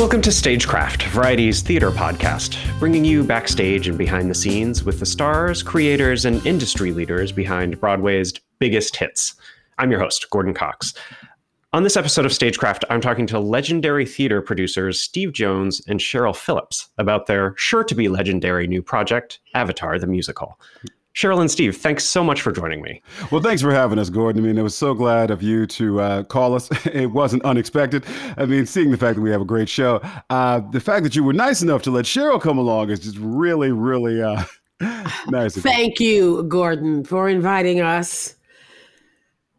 Welcome to Stagecraft, Variety's theater podcast, bringing you backstage and behind the scenes with the stars, creators, and industry leaders behind Broadway's biggest hits. I'm your host, Gordon Cox. On this episode of Stagecraft, I'm talking to legendary theater producers Steve Jones and Cheryl Phillips about their sure to be legendary new project, Avatar the Musical. Cheryl and Steve, thanks so much for joining me. Well, thanks for having us, Gordon. I mean, I was so glad of you to uh, call us. It wasn't unexpected. I mean, seeing the fact that we have a great show, uh, the fact that you were nice enough to let Cheryl come along is just really, really uh, nice. Thank you, Gordon, for inviting us.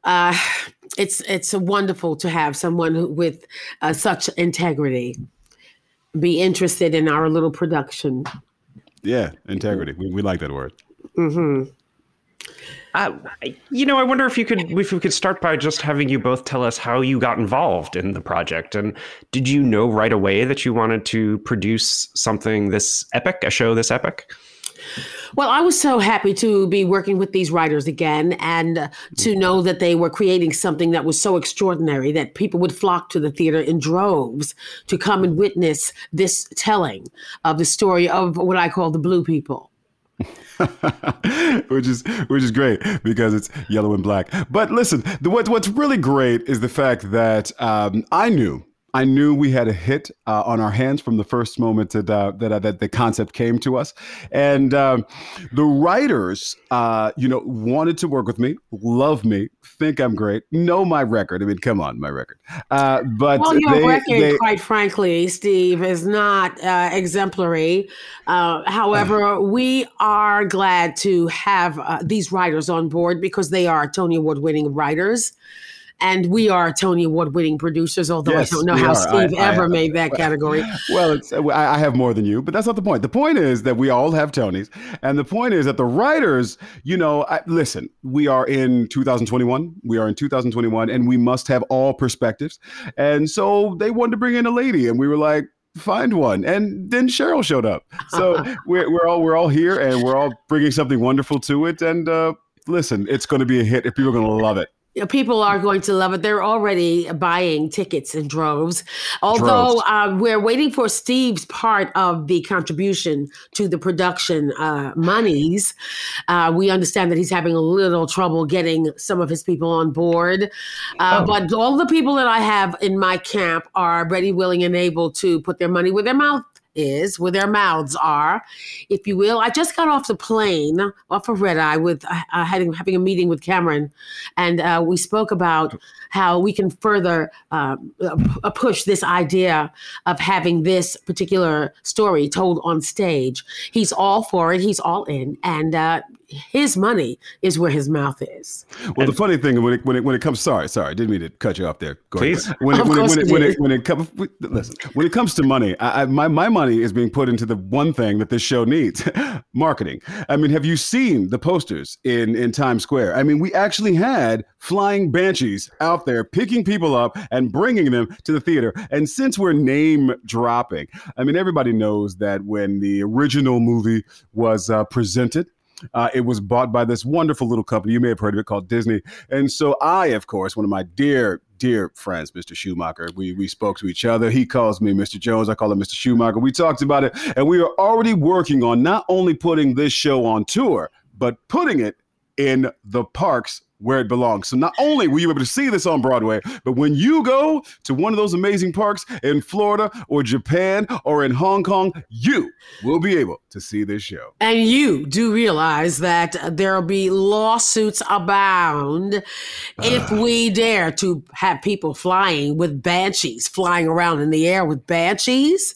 Uh, it's it's wonderful to have someone who, with uh, such integrity be interested in our little production. Yeah, integrity. We, we like that word. Mm-hmm. Uh, you know, I wonder if you could if we could start by just having you both tell us how you got involved in the project, and did you know right away that you wanted to produce something this epic, a show this epic? Well, I was so happy to be working with these writers again and to know that they were creating something that was so extraordinary that people would flock to the theater in droves to come and witness this telling of the story of what I call the blue people. which is which is great because it's yellow and black. But listen, the, what, what's really great is the fact that um, I knew I knew we had a hit uh, on our hands from the first moment that uh, that, uh, that the concept came to us, and um, the writers, uh, you know, wanted to work with me, love me, think I'm great, know my record. I mean, come on, my record. Uh, but well, your they, record, they, quite frankly, Steve, is not uh, exemplary. however, we are glad to have these writers on board because they are Tony Award-winning writers and we are Tony Award winning producers, although yes, I don't know how are. Steve I, ever I, made that category. Well, I have more than you, but that's not the point. The point is that we all have Tonys. And the point is that the writers, you know, listen, we are in 2021. We are in 2021, and we must have all perspectives. And so they wanted to bring in a lady, and we were like, find one and then cheryl showed up so we're, we're all we're all here and we're all bringing something wonderful to it and uh, listen it's going to be a hit if people are going to love it you know, people are going to love it. They're already buying tickets in droves. Although droves. Uh, we're waiting for Steve's part of the contribution to the production uh, monies. Uh, we understand that he's having a little trouble getting some of his people on board. Uh, oh. But all the people that I have in my camp are ready, willing, and able to put their money where their mouth is, where their mouths are, if you will. I just got off the plane, off of Red Eye, with uh, uh having having a meeting with Cameron, and uh, we spoke about how we can further uh, uh, push this idea of having this particular story told on stage. He's all for it. He's all in, and uh, his money is where his mouth is. Well, and, the funny thing when it, when it when it comes, sorry, sorry, I didn't mean to cut you off there. Gordon. Please, when it, when, it, when, it, when, it, when it comes, listen, when it comes to money, I, I, my my money is being put into the one thing that this show needs: marketing. I mean, have you seen the posters in in Times Square? I mean, we actually had flying banshees out there picking people up and bringing them to the theater. And since we're name dropping, I mean, everybody knows that when the original movie was uh, presented uh, it was bought by this wonderful little company. You may have heard of it called Disney. And so I, of course, one of my dear, dear friends, Mr. Schumacher. We we spoke to each other. He calls me Mr. Jones. I call him Mr. Schumacher. We talked about it, and we are already working on not only putting this show on tour, but putting it in the parks where it belongs. So not only will you be able to see this on Broadway, but when you go to one of those amazing parks in Florida or Japan or in Hong Kong, you will be able to see this show. And you do realize that there'll be lawsuits abound if we dare to have people flying with banshees, flying around in the air with banshees.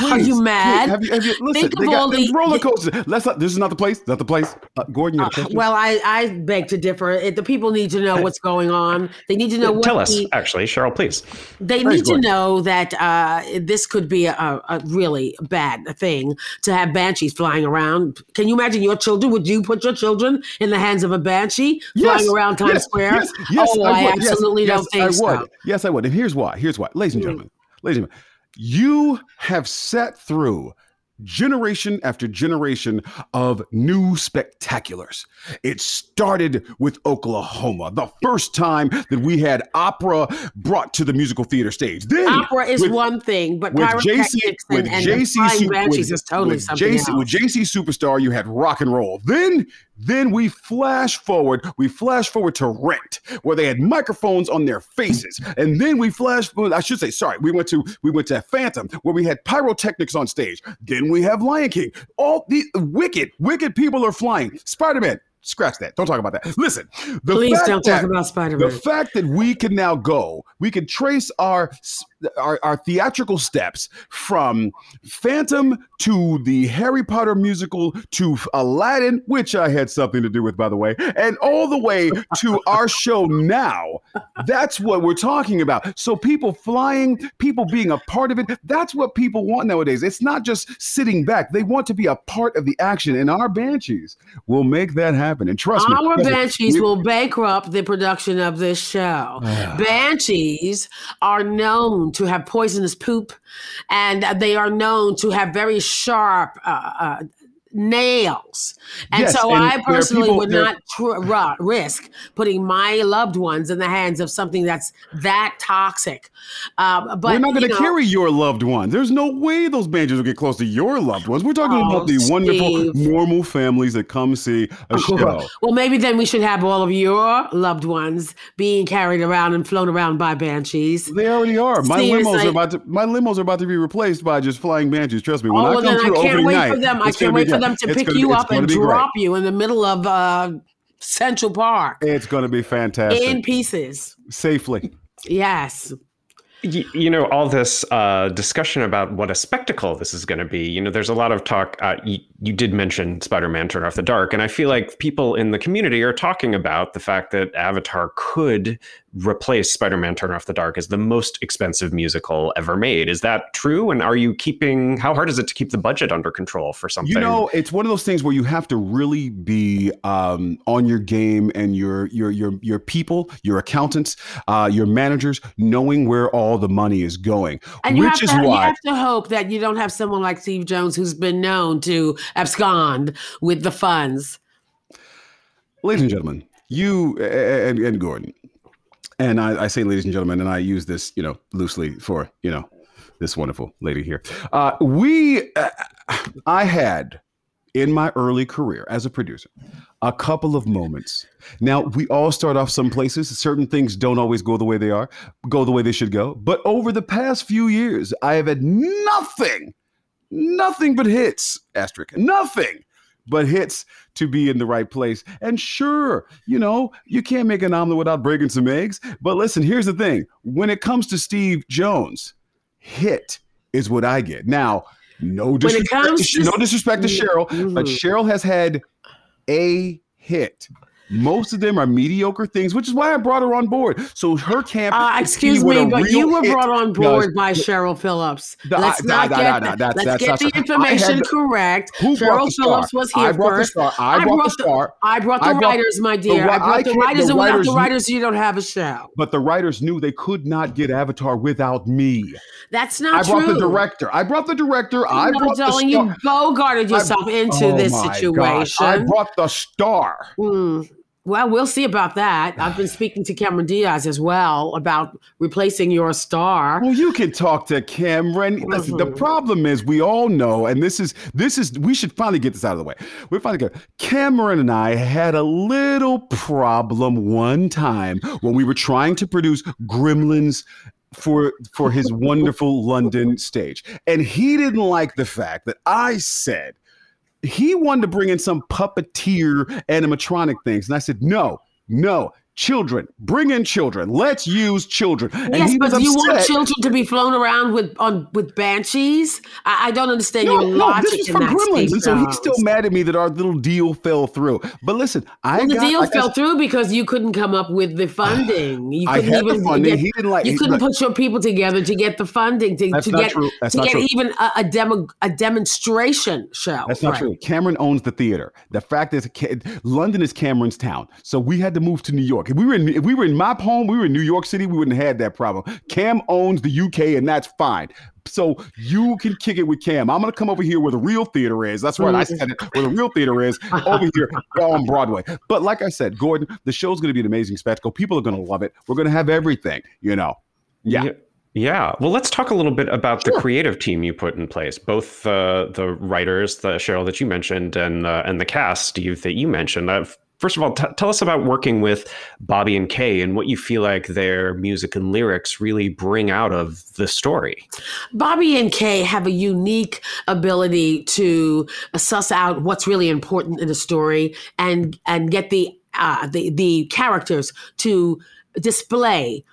Are you mad? please, have you, have you, listen, Think of got all the roller coasters. Let's not, this is not the place. Not the place. Uh, Gordon, have? Well, I, I beg to differ. It- The people need to know what's going on. They need to know what Tell us, the- actually, Cheryl, please. They need to know that uh, this could be a, a really bad thing to have banshees flying around. Can you imagine your children? Would you put your children in the hands of a banshee flying around Times yes, Square? Yes, yes, oh, I, would. Absolutely yes, don't think I so. would. Yes, I would. And here's why. Here's why. Ladies and Hmm. gentlemen, ladies and gentlemen, you have set through generation after generation of new spectaculars. It started with Oklahoma, the first time that we had opera brought to the musical theater stage. Then Opera is with- one thing, but with JC with and, and JC with- is totally with something JC, else. With JC Superstar, you had rock and roll. Then, then we flash forward. We flash forward to Rent, where they had microphones on their faces, and then we flash. forward- I should say, sorry. We went to we went to Phantom, where we had pyrotechnics on stage. Then we have Lion King. All the wicked, wicked people are flying. Spider Man. Scratch that. Don't talk about that. Listen. The Please fact don't that- talk about Spider-Man. The fact that we can now go, we can trace our our, our theatrical steps from Phantom to the Harry Potter musical to Aladdin, which I had something to do with, by the way, and all the way to our show now. That's what we're talking about. So people flying, people being a part of it, that's what people want nowadays. It's not just sitting back. They want to be a part of the action, and our banshees will make that happen. And trust me, Our banshees will bankrupt the production of this show. Ah. banshees are known to have poisonous poop, and they are known to have very sharp uh, uh, nails. And Yes, so and I personally people- would not tr- risk putting my loved ones in the hands of something that's that toxic. Um, but We're not going you to know, carry your loved ones. There's no way those banjos will get close to your loved ones. We're talking Oh, about the wonderful, normal families that come see a show. Well, maybe then we should have all of your loved ones being carried around and flown around by banshees. They already are. My Seriously. limos are about to. My limos are about to be replaced by just flying banshees. Trust me. When oh, I well, come then I through can't opening wait night, for them. I can't wait for. Them to pick gonna be- you up and be great. drop you in the middle of uh, Central Park It's going to be fantastic. in pieces. Safely. Yes. Y- you know all this uh, discussion about what a spectacle this is going to be you know there's a lot of talk uh, you, you did mention spider-man turn off the dark and i feel like people in the community are talking about the fact that avatar could replace spider-man turn off the dark as the most expensive musical ever made is that true and are you keeping how hard is it to keep the budget under control for something You know, it's one of those things where you have to really be um, on your game and your your your your people, your accountants, uh, your managers, knowing where all the money is going. And you which have, is to, you have to hope that you don't have someone like Steve Jones who's been known to abscond with the funds. ladies and gentlemen, you and, and Gordon, and I, I say ladies and gentlemen, and I use this, you know, loosely for, you know, this wonderful lady here. Uh, we, uh, I had in my early career as a producer a couple of moments. Now, we all start off some places. Certain things don't always go the way they are, go the way they should go. But over the past few years, I have had nothing, nothing but hits, asterisk, nothing but hits to be in the right place. And sure, you know, you can't make an omelet without breaking some eggs. But listen, here's the thing when it comes to Steve Jones, hit is what I get. Now, no disrespect, to, no disrespect to Cheryl, but Mhm. Cheryl has had a hit. Most of them are mediocre things, which is why I brought her on board. So her camp. Uh, excuse me, but you were brought on does. board by Cheryl Phillips. The- let's not get, the- that's- let's that's get not the information the- correct. Who Cheryl? Phillips was here I brought the first. star. I brought the star. I brought the writers, my dear. I brought the writers, the and without the writers, you don't have a show. But the writers knew they could not get Avatar without me. That's not true. I brought the director. I brought the director. I no, brought darling, the you star. bogarted yourself into Oh this situation. gosh, I brought the star. Mm. Well, we'll see about that. I've been speaking to Cameron Diaz as well about replacing your star. Well, you can talk to Cameron. Listen, the mm-hmm. problem is we all know, and this is this is we should finally get this out of the way. We're finally good. Cameron and I had a little problem one time when we were trying to produce Gremlins for for his wonderful London stage. And he didn't like the fact that I said he wanted to bring in some puppeteer animatronic things. And I said, no, no, children, bring in children. Let's use children. And yes, he but do you want children to be flown around with on with banshees? I, I don't understand No, your no, logic this is that. Gremlins, and so he's still mad at me that our little deal fell through. But listen, I Well, the got, deal like I fell through because you couldn't come up with the funding. You couldn't the even funding. Get, He didn't like- You couldn't look- put your people together to get the funding to, to get true. That's to get true. even a, a demo a demonstration show. That's not Right. true. Cameron owns the theater. The fact is, London is Cameron's town, so we had to move to New York. If we were in, if we were in my home, we were in New York City, we wouldn't have had that problem. Cam owns the UK, and that's fine. So you can kick it with Cam. I'm gonna come over here where the real theater is. That's right, I said it. Where the real theater is, over here on Broadway. But like I said, Gordon, the show's gonna be an amazing spectacle. People are gonna love it. We're gonna have everything. You know. Yeah. Yeah. Yeah. Well, let's talk a little bit about the creative team you put in place. Both uh, the writers, the Cheryl that you mentioned, and uh, and the cast, Steve, that you mentioned. First of all, t- tell us about working with Bobby and Kay and what you feel like their music and lyrics really bring out of the story. Bobby and Kay have a unique ability to suss out what's really important in a story and and get the uh, the the characters to display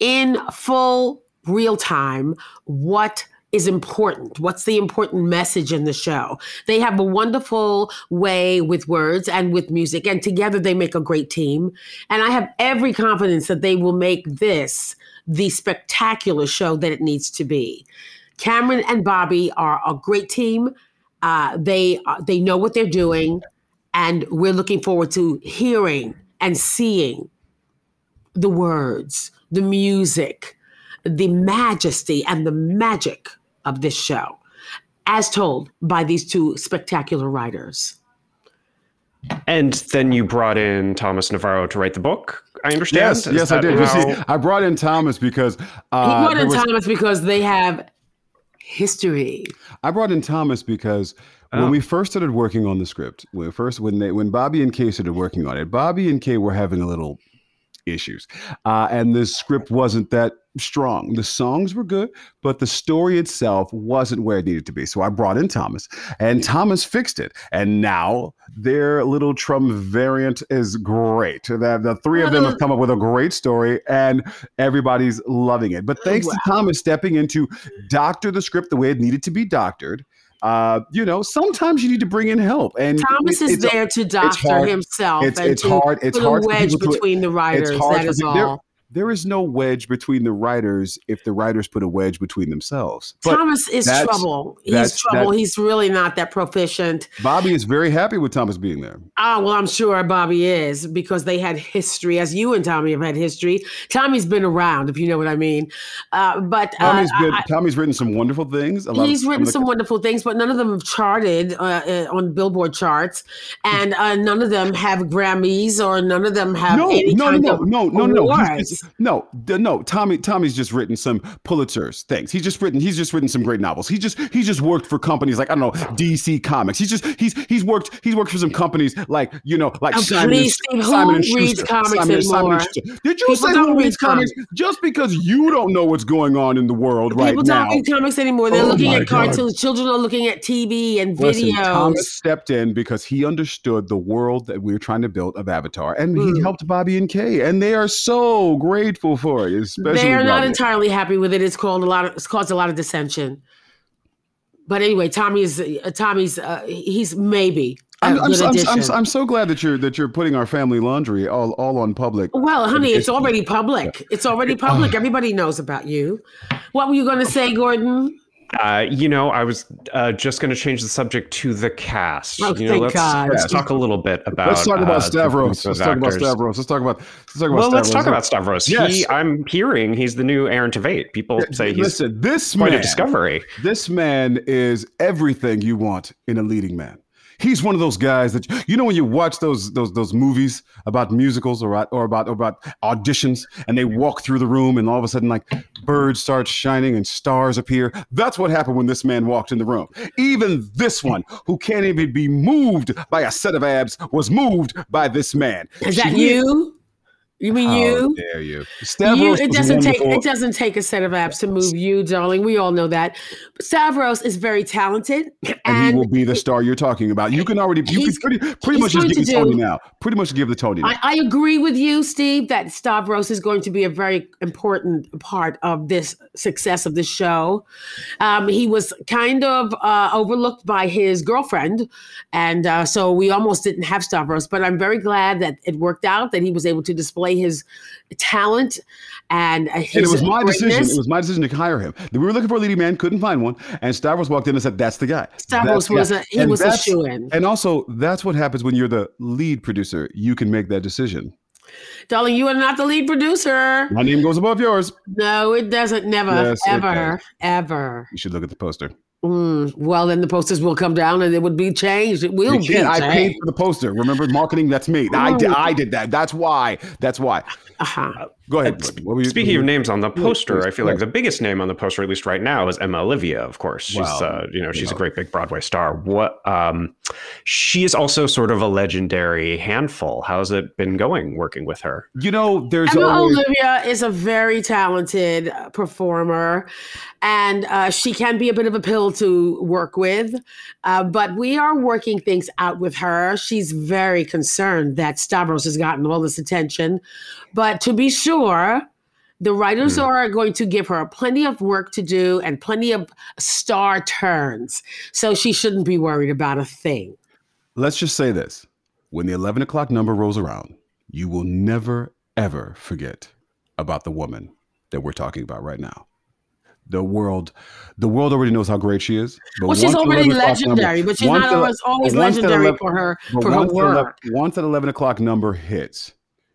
in full real time what is important. What's the important message in the show? They have a wonderful way with words and with music and together they make a great team. And i have every confidence that they will make this the spectacular show that it needs to be. Cameron and bobby are a great team. Uh, they uh, they know what they're doing and we're looking forward to hearing and seeing the words the music the majesty and the magic of this show, as told by these two spectacular writers. And then you brought in Thomas Navarro to write the book. I understand. Yes, Is yes, I that did. You see, I brought in Thomas because uh, he brought in was- Thomas because they have history. I brought in Thomas because Oh. when we first started working on the script, when first when they when Bobby and Kay started working on it, Bobby and Kay were having a little issues, uh, and the script wasn't that strong. The songs were good, but the story itself wasn't where it needed to be. So I brought in Thomas, and Thomas fixed it, and now their little Trump variant is great. The, the three of them have come up with a great story, and everybody's loving it. But thanks to Thomas stepping in to doctor the script the way it needed to be doctored. Uh, you know, sometimes you need to bring in help, and Thomas it- is there to it's doctor hard. himself It's, and it's to hard. It's put hard a for wedge to- between the writers. It's hard That is there- all. There is no wedge between the writers if the writers put a wedge between themselves. But Thomas is trouble. He's trouble. He's really not that proficient. Bobby is very happy with Thomas being there. Ah, well, I'm sure Bobby is because they had history, as you and Tommy have had history. Tommy's been around, if you know what I mean. Uh, but uh, Tommy's been, I- Tommy's written some wonderful things. A lot of- he's written of the- some wonderful things, but none of them have charted uh, uh, on Billboard charts, and uh, none of them have Grammys, or none of them have no, any no, no, kind no, of no, no, no, awards. just- no, d- no. Tommy, Tommy's just written some Pulitzer's things. He's just written, he's just written some great novels. He just, he's just worked for companies like I don't know DC Comics. He's just, he's, he's worked, he's worked for some companies like you know, like Oh, Simon, please, and, Steve, Simon and Schuster. comics Simon, Simon anymore? and Schuster. Did you People say who reads comics? Just because you don't know what's going on in the world right now. People don't read comics anymore. They're Oh looking at God. cartoons. Children are looking at TV and Listen, videos. Thomas stepped in because he understood the world that we were trying to build of Avatar, and he Mm. helped Bobby and Kay, and they are so grateful for it. Especially They're not Bobby. entirely happy with it. It's called a lot of it's caused a lot of dissension. But anyway, Tommy is uh, Tommy's uh, he's maybe I'm, I'm, so- I'm. I'm, so- glad that you're that you're putting our family laundry all all on public. well, honey, it's It's- already public. It's already public. Everybody knows about you. What were you going to say, Gordon? Uh, you know, I was uh, just going to change the subject to the cast. Oh, you know, thank let's, God. let's talk a little bit about. Let's talk about uh, Stavros. Let's talk about actors. Stavros. Let's talk about. Let's talk about. Well, let's talk about Stavros. Yes. He, I'm hearing he's the new Aaron Tveit. People say he's Listen, this quite man, a discovery. This man is everything you want in a leading man. He's one of those guys that you know when you watch those those those movies about musicals or or about or about auditions and they walk through the room and all of a sudden like birds start shining and stars appear. That's what happened when this man walked in the room. Even this one who can't even be moved by a set of abs was moved by this man. Is that She- you? You mean How you? dare you? You, it doesn't take it doesn't take a set of abs to move you, darling. We all know that. But Stavros is very talented, and, and he will be the star you're talking about. You can already, you can pretty, pretty much just give the Tony now. Pretty much give the Tony now. I, I agree with you, Steve, that Stavros is going to be a very important part of this success of this show. Um, he was kind of uh, overlooked by his girlfriend, and uh, so we almost didn't have Stavros. But I'm very glad that it worked out that he was able to display his talent and uh, his and it was my decision. It was my decision to hire him. We were looking for a leading man, couldn't find one, and Stavros walked in and said, "That's the guy." Stavros the was guy." a he And was a shoe in. And also, that's what happens when you're the lead producer. You can make that decision. Darling, you are not the lead producer. My name goes above yours. No, it doesn't. Never, Yes, ever, ever. You should look at the poster. Mm, well, then the posters will come down and it would be changed. It will be. I paid for the poster. Remember, marketing. That's me. I did. I did that. That's why. That's why. Uh-huh. Go ahead. Uh, What were you- Speaking of names on the poster, please, I feel go like the biggest name on the poster, at least right now, is Emma Olivia. Of course, she's Well, uh, you know she's know. a great big Broadway star. What um, she is also sort of a legendary handful. How's it been going working with her? You know, there's Emma always. Olivia is a very talented uh, performer, and uh, she can be a bit of a pill to work with. Uh, but we are working things out with her. She's very concerned that Stavros has gotten all this attention. But to be sure, the writers hmm. are going to give her plenty of work to do and plenty of star turns. So she shouldn't be worried about a thing. let's just say this when the 11 o'clock number rolls around you will never ever forget about the woman that we're talking about right now the world the world already knows how great she is but Well, she's already 11 o'clock number- legendary, but she's not always, always but once that legendary 11 for her for her once that 11 work. once that 11 o'clock number hits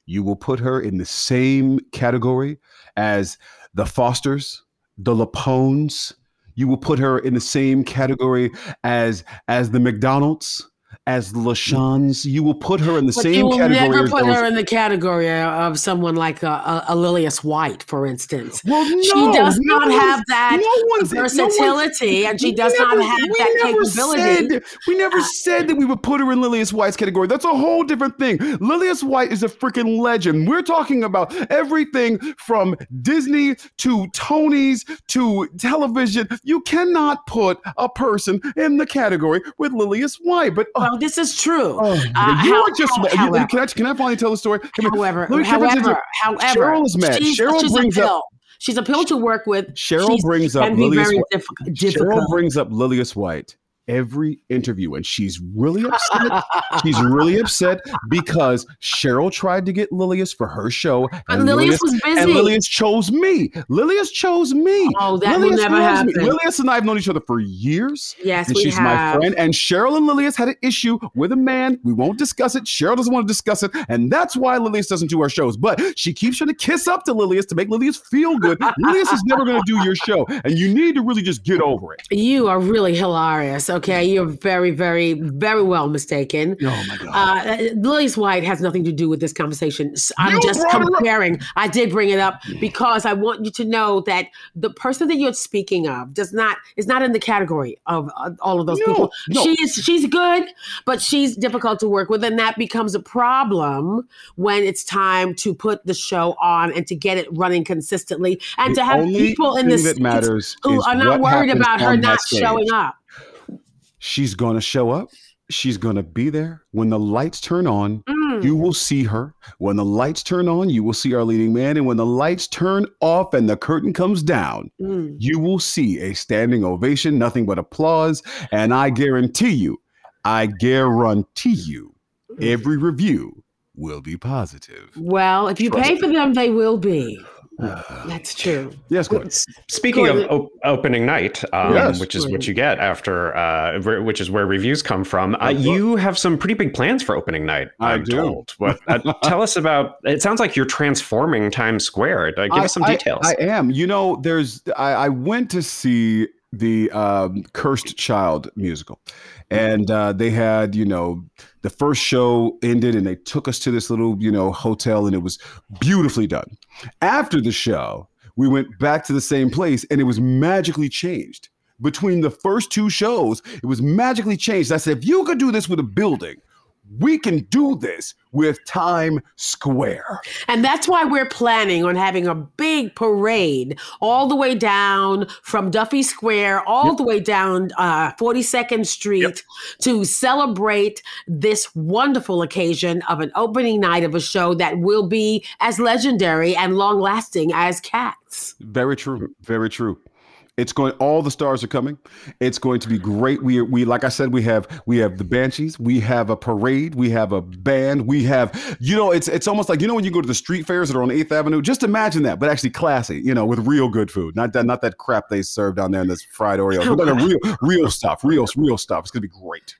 you will put her in the same category as the fosters the LuPones. You will put her in the same category as as the mcdonald's as LaChanzes you will put her in the But same you will category never put those- her in the category of someone like uh, uh, a, a, a Lillias White, for instance. Well, no, she does no not have that no one's- no versatility, and she does not never- have that capability. Said, we never uh, said that we would put her in Lillias White's category. That's a whole different thing. Lillias White is a freaking legend. We're talking about everything from Disney to Tony's to television. You cannot put a person in the category with Lillias White. But oh, well, this is true. oh, Uh, you how- are just. how- you- however- can I can I finally tell the story? Come. However, Let me- can however, however, Cheryl is mad. She's, Cheryl she's brings a up- pill. She's a pill to work with. Cheryl She's- brings up Lillias White. difficult. Cheryl brings up Lillias White every interview, and she's really upset. she's really upset because Cheryl tried to get Lillias for her show, But Lillias was busy. and Lillias chose me. Lillias chose me. Oh, that will never loves me. Lillias and I have known each other for years. Yes, and we she's have. my friend. And Cheryl and Lillias had an issue with a man. We won't discuss it. Cheryl doesn't want to discuss it, and that's why Lillias doesn't do our shows. But she keeps trying to kiss up to Lillias to make Lillias feel good. Lillias is never going to do your show, and you need to really just get over it. You are really hilarious. Okay, you're very, very, very well mistaken. Oh my god. Uh, Lillias White has nothing to do with this conversation. I'm You just brought it up. comparing. I did bring it up because I want you to know that the person that you're speaking of does not is not in the category of uh, all of those No, people. no. She's she's good, but she's difficult to work with, and that becomes a problem when it's time to put the show on and to get it running consistently, and The to have people in thing the that seats matters who is are not worried about her not showing up. She's going to show up. She's going to be there when the lights turn on. Mm. You will see her. When the lights turn on, you will see our leading man. And when the lights turn off and the curtain comes down, Mm. you will see a standing ovation, nothing but applause. And I guarantee you, I guarantee you, every review will be positive. Well, if you pay for them, they will be. That's true. Yes, good. Speaking Go of op- opening night, um, Yes. which is what you get after, uh, where- which is where reviews come from, uh, you have some pretty big plans for opening night. I I'm do. told. What? Uh, tell us about. It sounds like you're transforming Times Square. Uh, give us some I- details. I, am. You know, there's. I, I went to see the um, Cursed Child musical, and uh, they had you know the first show ended, and they took us to this little you know hotel, and it was beautifully done. After the show, we went back to the same place, and it was magically changed. Between the first two shows, it was magically changed. I said, if you could do this with a building, we can do this with Times Square. And that's why we're planning on having a big parade all the way down from Duffy Square, all yep. the way down uh, 42nd Street yep. to celebrate this wonderful occasion of an opening night of a show that will be as legendary and long lasting as Cats. Very true. Very true. It's going. All the stars are coming. It's going to be great. We we like I said, we have we have the Banshees. We have a parade. We have a band. We have you know, it's it's almost like you know when you go to the street fairs that are on Eighth Avenue. Just imagine that, but actually classy. You know, with real good food, not that not that crap they serve down there in this fried Oreos, but like real real stuff, real real stuff. It's gonna be great.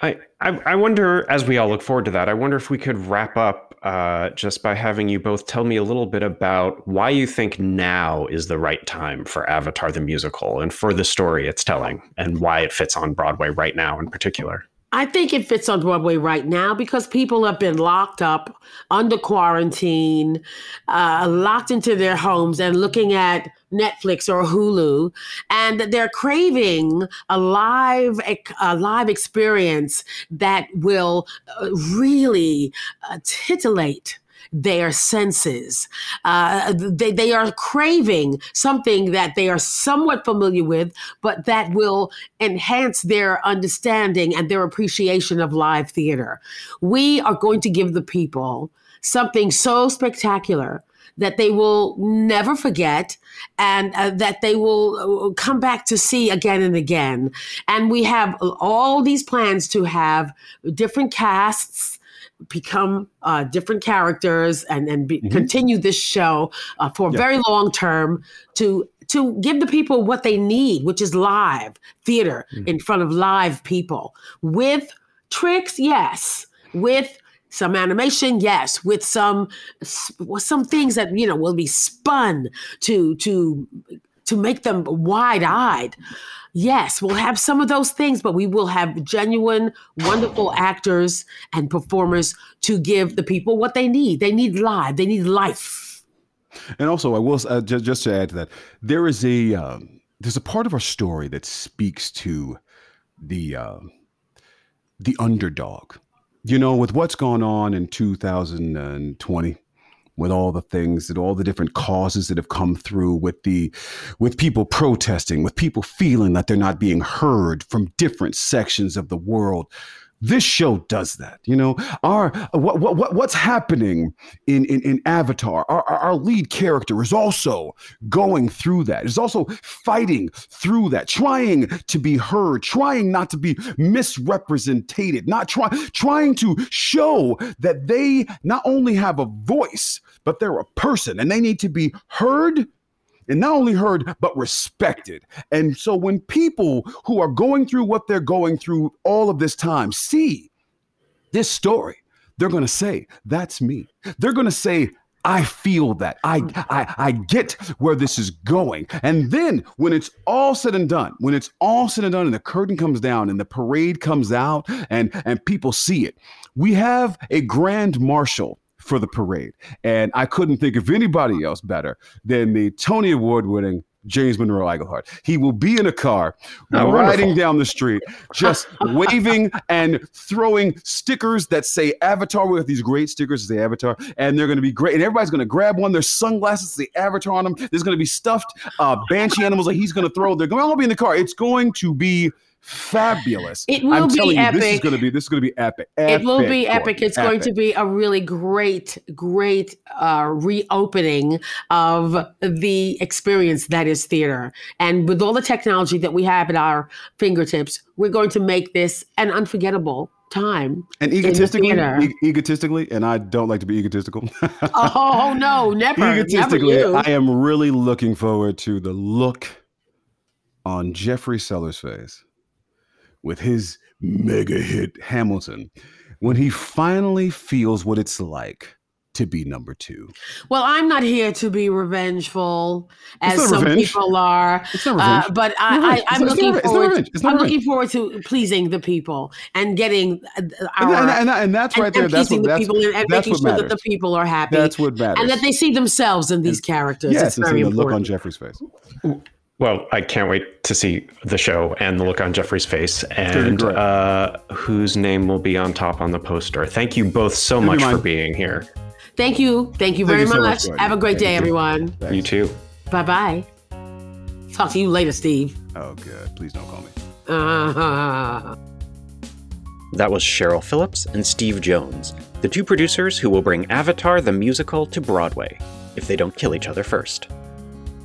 I, I, wonder, as we all look forward to that, I wonder if we could wrap up uh, just by having you both tell me a little bit about why you think now is the right time for Avatar the musical and for the story it's telling, and why it fits on Broadway right now in particular. I think it fits on Broadway right now because people have been locked up under quarantine, uh, locked into their homes and looking at Netflix or Hulu, and they're craving a live a live experience that will uh, really uh, titillate their senses. Uh, they, they are craving something that they are somewhat familiar with, but that will enhance their understanding and their appreciation of live theater. We are going to give the people something so spectacular that they will never forget and uh, that they will uh, come back to see again and again. And we have all these plans to have different casts become uh, different characters and and be, mm-hmm. continue this show uh, for very long term to to give the people what they need, which is live theater mm-hmm. in front of live people. With tricks, yes, with some animation yes. With some some things that you know will be spun to to to make them wide-eyed yes, we'll have some of those things, but we will have genuine, wonderful actors and performers to give the people what they need. They need live, they need life. And also, I will uh, just, just to add to that, there is a um, there's a part of our story that speaks to the uh, the underdog. You know, with what's gone on in 2020 with all the things and all the different causes that have come through with the with people protesting with people feeling that they're not being heard from different sections of the world this show does that you know? Our what, what what's happening in in, in avatar our, our lead character is also going through that is also fighting through that trying to be heard trying not to be misrepresented not try, trying to show that they not only have a voice but they're a person and they need to be heard and not only heard, but respected. And so when people who are going through what they're going through all of this time see this story, they're going to say, That's me. They're going to say, I feel that. I, I I get where this is going. And then when it's all said and done, when it's all said and done and the curtain comes down and the parade comes out and and people see it, we have a grand marshal for the parade. And I couldn't think of anybody else better than the Tony Award winning James Monroe Iglehart. He will be in a car oh, riding wonderful. down the street, just waving and throwing stickers that say Avatar. We have these great stickers that say Avatar, and they're going to be great. And everybody's going to grab one. There's sunglasses, the Avatar on them. There's going to be stuffed uh, banshee animals that he's going to throw. They're going to all be in the car. It's going to be fabulous. It will I'm be epic. This is going to be this is going to be epic. epic. It will be epic. It's epic. going to be a really great, great uh, reopening of the experience that is theater. And with all the technology that we have at our fingertips, we're going to make this an unforgettable time. And egotistically, e- egotistically, and I don't like to be egotistical. oh no, never. Egotistically, never I am really looking forward to the look on Jeffrey Seller's face with his mega hit Hamilton when he finally feels what it's like to be number two. Well, I'm not here to be revengeful, as some revenge. people are. It's not Uh, but I, revenge. I, I'm It's looking not- it's not forward. not I'm looking forward to pleasing the people and getting uh, And, our and, and, and that's and- right there. That's pleasing what the that's, people and, making sure matters. that the people are happy. That's what matters. and that they see themselves in these characters. yes, it's and very the look on. Jeffrey's face. Well, I can't wait to see the show and the look on Jeffrey's face and uh, whose name will be on top on the poster. Thank you both so much for being here. Thank you. Thank you Thank very you so much, much. Have a great Thank day, you. everyone. Thanks. You too. Bye bye. Talk to you later, Steve. Oh, good. Please don't call me. Uh, That was Cheryl Phillips and Steve Jones, the two producers who will bring Avatar the musical to Broadway, if they don't kill each other first.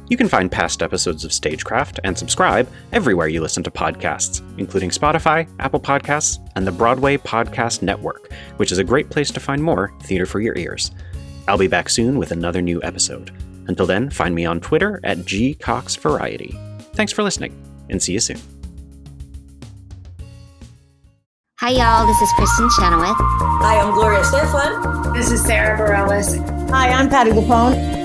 You can find past episodes of Stagecraft and subscribe everywhere you listen to podcasts, including Spotify, Apple Podcasts, and the Broadway Podcast Network, which is a great place to find more theater for your ears. I'll be back soon with another new episode. Until then, find me on Twitter at gcoxvariety. Thanks for listening, and see you soon. Hi, y'all. This is Kristin Chenoweth. Hi, I'm Gloria Estefan. This is Sarah Bareilles. Hi, I'm Patti LuPone.